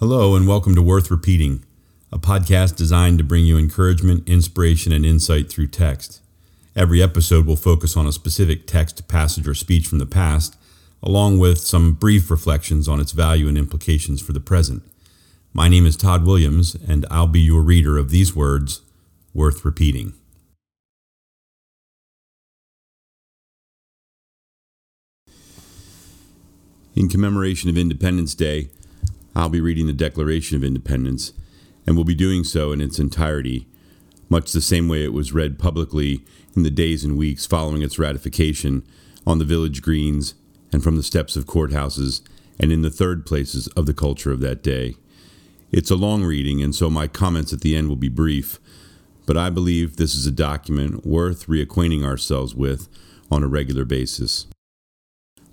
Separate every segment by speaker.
Speaker 1: Hello, and welcome to Worth Repeating, a podcast designed to bring you encouragement, inspiration, and insight through text. Every episode will focus on a specific text, passage, or speech from the past, along with some brief reflections on its value and implications for the present. My name is Todd Williams, and I'll be your reader of these words worth repeating. In commemoration of Independence Day, I'll be reading the Declaration of Independence, and will be doing so in its entirety, much the same way it was read publicly in the days and weeks following its ratification on the village greens and from the steps of courthouses and in the third places of the culture of that day. It's a long reading, and so my comments at the end will be brief, but I believe this is a document worth reacquainting ourselves with on a regular basis.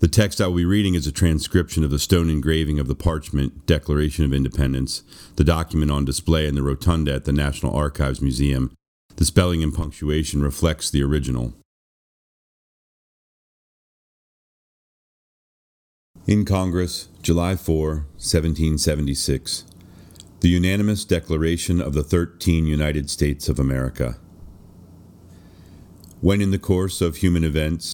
Speaker 1: The text I will be reading is a transcription of the stone engraving of the parchment Declaration of Independence, the document on display in the rotunda at the National Archives Museum. The spelling and punctuation reflects the original. In Congress, July 4, 1776. The unanimous declaration of the 13 United States of America. When in the course of human events,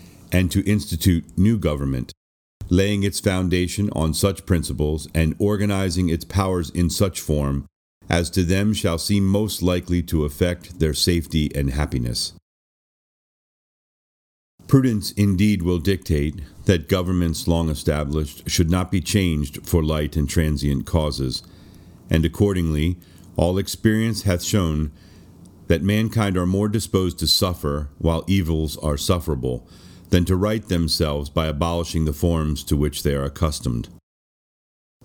Speaker 1: and to institute new government, laying its foundation on such principles and organizing its powers in such form as to them shall seem most likely to affect their safety and happiness. Prudence indeed will dictate that governments long established should not be changed for light and transient causes, and accordingly, all experience hath shown that mankind are more disposed to suffer while evils are sufferable than to right themselves by abolishing the forms to which they are accustomed.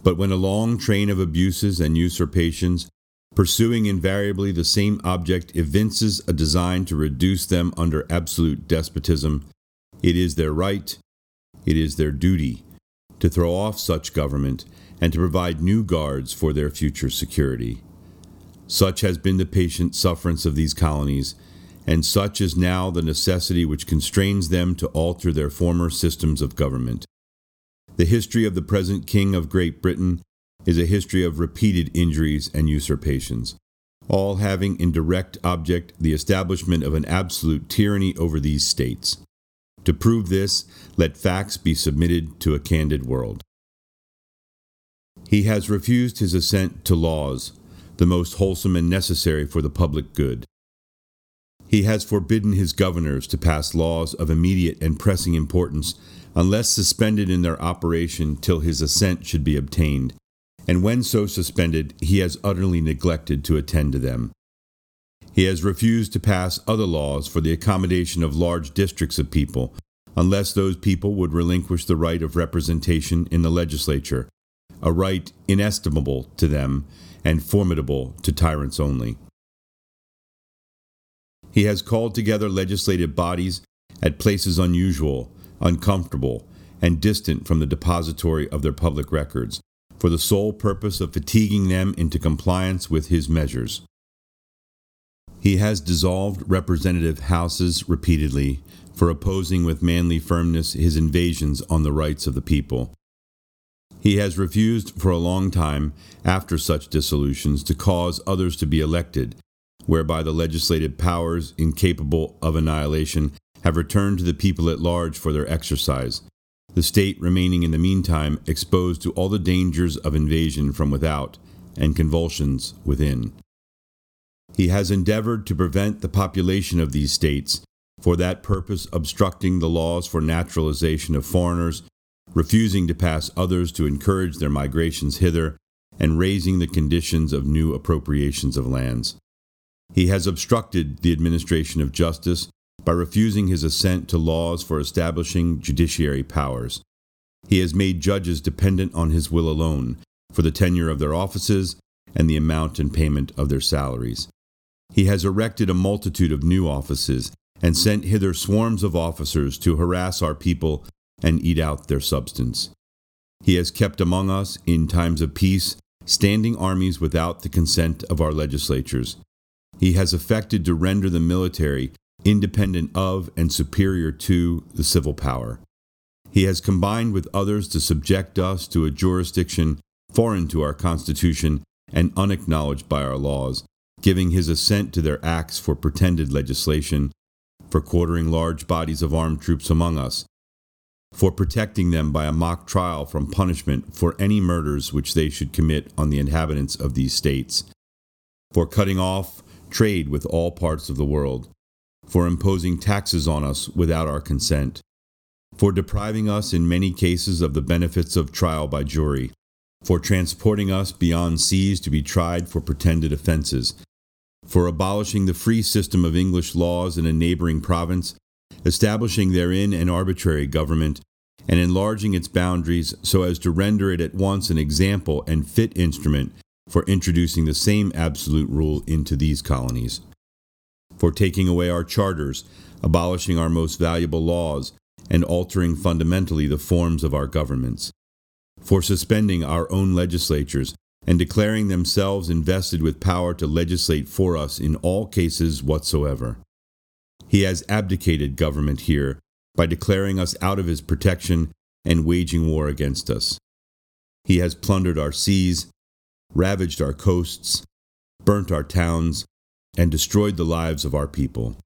Speaker 1: But when a long train of abuses and usurpations, pursuing invariably the same object, evinces a design to reduce them under absolute despotism, it is their right, it is their duty, to throw off such government and to provide new guards for their future security. Such has been the patient sufferance of these colonies and such is now the necessity which constrains them to alter their former systems of government. The history of the present King of Great Britain is a history of repeated injuries and usurpations, all having in direct object the establishment of an absolute tyranny over these states. To prove this, let facts be submitted to a candid world. He has refused his assent to laws, the most wholesome and necessary for the public good. He has forbidden his governors to pass laws of immediate and pressing importance unless suspended in their operation till his assent should be obtained, and when so suspended, he has utterly neglected to attend to them. He has refused to pass other laws for the accommodation of large districts of people, unless those people would relinquish the right of representation in the legislature, a right inestimable to them and formidable to tyrants only. He has called together legislative bodies at places unusual, uncomfortable, and distant from the depository of their public records, for the sole purpose of fatiguing them into compliance with his measures. He has dissolved representative houses repeatedly for opposing with manly firmness his invasions on the rights of the people. He has refused for a long time, after such dissolutions, to cause others to be elected, whereby the legislative powers incapable of annihilation have returned to the people at large for their exercise, the state remaining in the meantime exposed to all the dangers of invasion from without and convulsions within. He has endeavored to prevent the population of these states, for that purpose obstructing the laws for naturalization of foreigners, refusing to pass others to encourage their migrations hither, and raising the conditions of new appropriations of lands. He has obstructed the administration of justice by refusing his assent to laws for establishing judiciary powers. He has made judges dependent on his will alone for the tenure of their offices and the amount and payment of their salaries. He has erected a multitude of new offices and sent hither swarms of officers to harass our people and eat out their substance. He has kept among us, in times of peace, standing armies without the consent of our legislatures. He has affected to render the military independent of and superior to the civil power. He has combined with others to subject us to a jurisdiction foreign to our Constitution and unacknowledged by our laws, giving his assent to their acts for pretended legislation, for quartering large bodies of armed troops among us, for protecting them by a mock trial from punishment for any murders which they should commit on the inhabitants of these states, for cutting off trade with all parts of the world, for imposing taxes on us without our consent, for depriving us in many cases of the benefits of trial by jury, for transporting us beyond seas to be tried for pretended offenses, for abolishing the free system of English laws in a neighboring province, establishing therein an arbitrary government, and enlarging its boundaries so as to render it at once an example and fit instrument for introducing the same absolute rule into these colonies, for taking away our charters, abolishing our most valuable laws, and altering fundamentally the forms of our governments, for suspending our own legislatures and declaring themselves invested with power to legislate for us in all cases whatsoever. He has abdicated government here by declaring us out of his protection and waging war against us. He has plundered our seas, ravaged our coasts, burnt our towns, and destroyed the lives of our people.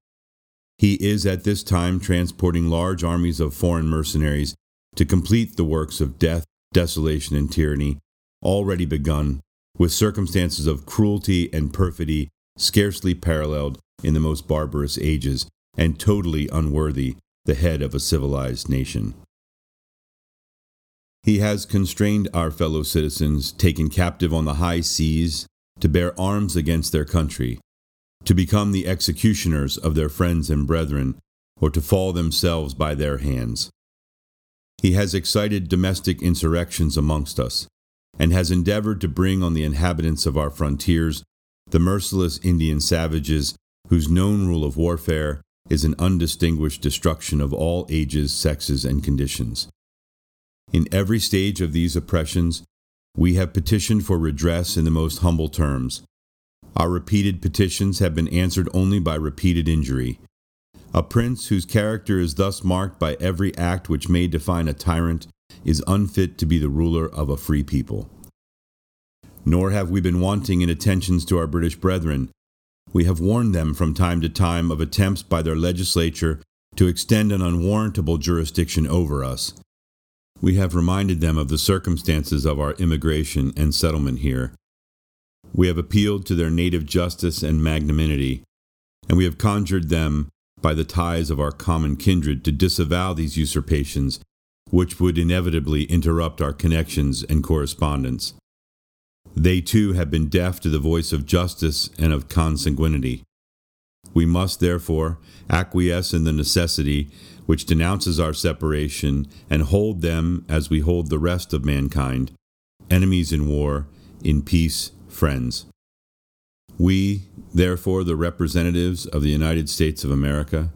Speaker 1: He is at this time transporting large armies of foreign mercenaries to complete the works of death, desolation, and tyranny already begun, with circumstances of cruelty and perfidy scarcely paralleled in the most barbarous ages, and totally unworthy the head of a civilized nation. He has constrained our fellow citizens taken captive on the high seas to bear arms against their country, to become the executioners of their friends and brethren, or to fall themselves by their hands. He has excited domestic insurrections amongst us, and has endeavored to bring on the inhabitants of our frontiers the merciless Indian savages whose known rule of warfare is an undistinguished destruction of all ages, sexes, and conditions. In every stage of these oppressions, we have petitioned for redress in the most humble terms. Our repeated petitions have been answered only by repeated injury. A prince whose character is thus marked by every act which may define a tyrant is unfit to be the ruler of a free people. Nor have we been wanting in attentions to our British brethren. We have warned them from time to time of attempts by their legislature to extend an unwarrantable jurisdiction over us. We have reminded them of the circumstances of our immigration and settlement here. We have appealed to their native justice and magnanimity, and we have conjured them by the ties of our common kindred to disavow these usurpations, which would inevitably interrupt our connections and correspondence. They too have been deaf to the voice of justice and of consanguinity. We must, therefore, acquiesce in the necessity which denounces our separation, and hold them as we hold the rest of mankind, enemies in war, in peace, friends. We, therefore, the representatives of the United States of America,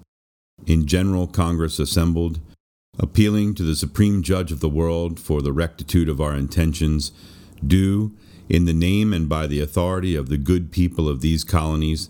Speaker 1: in General Congress assembled, appealing to the Supreme Judge of the world for the rectitude of our intentions, do, in the name and by the authority of the good people of these colonies,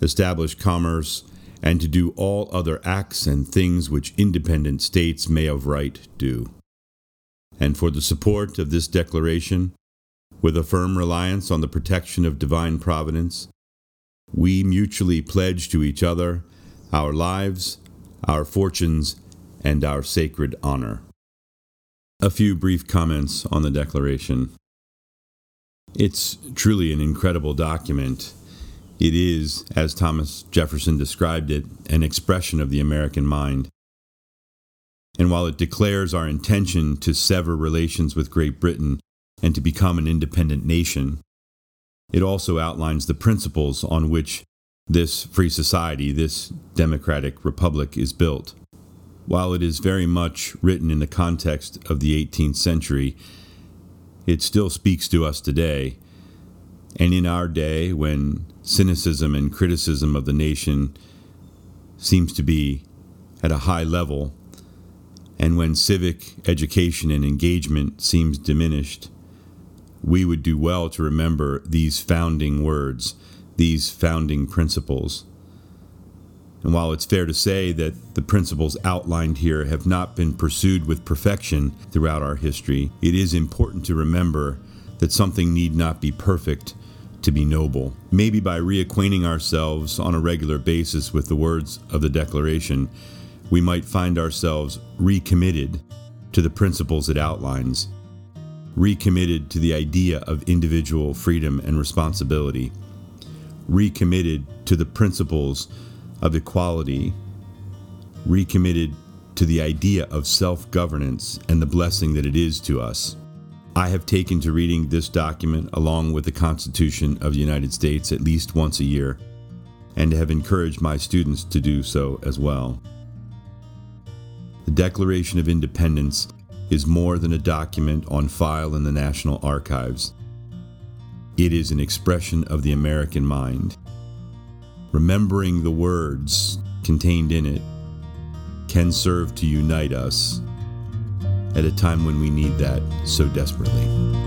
Speaker 1: establish commerce, and to do all other acts and things which independent states may of right do. And for the support of this declaration, with a firm reliance on the protection of divine providence, we mutually pledge to each other our lives, our fortunes, and our sacred honor. A few brief comments on the Declaration. It's truly an incredible document. It is, as Thomas Jefferson described it, an expression of the American mind. And while it declares our intention to sever relations with Great Britain and to become an independent nation, it also outlines the principles on which this free society, this democratic republic, is built. While it is very much written in the context of the 18th century, it still speaks to us today. And in our day, when cynicism and criticism of the nation seems to be at a high level, and when civic education and engagement seems diminished, we would do well to remember these founding words, these founding principles. And while it's fair to say that the principles outlined here have not been pursued with perfection throughout our history, it is important to remember that something need not be perfect to be noble. Maybe by reacquainting ourselves on a regular basis with the words of the Declaration, we might find ourselves recommitted to the principles it outlines recommitted to the idea of individual freedom and responsibility, recommitted to the principles of equality, recommitted to the idea of self governance and the blessing that it is to us. I have taken to reading this document along with the Constitution of the United States at least once a year, and have encouraged my students to do so as well. The Declaration of Independence is more than a document on file in the National Archives. It is an expression of the American mind. Remembering the words contained in it can serve to unite us at a time when we need that so desperately.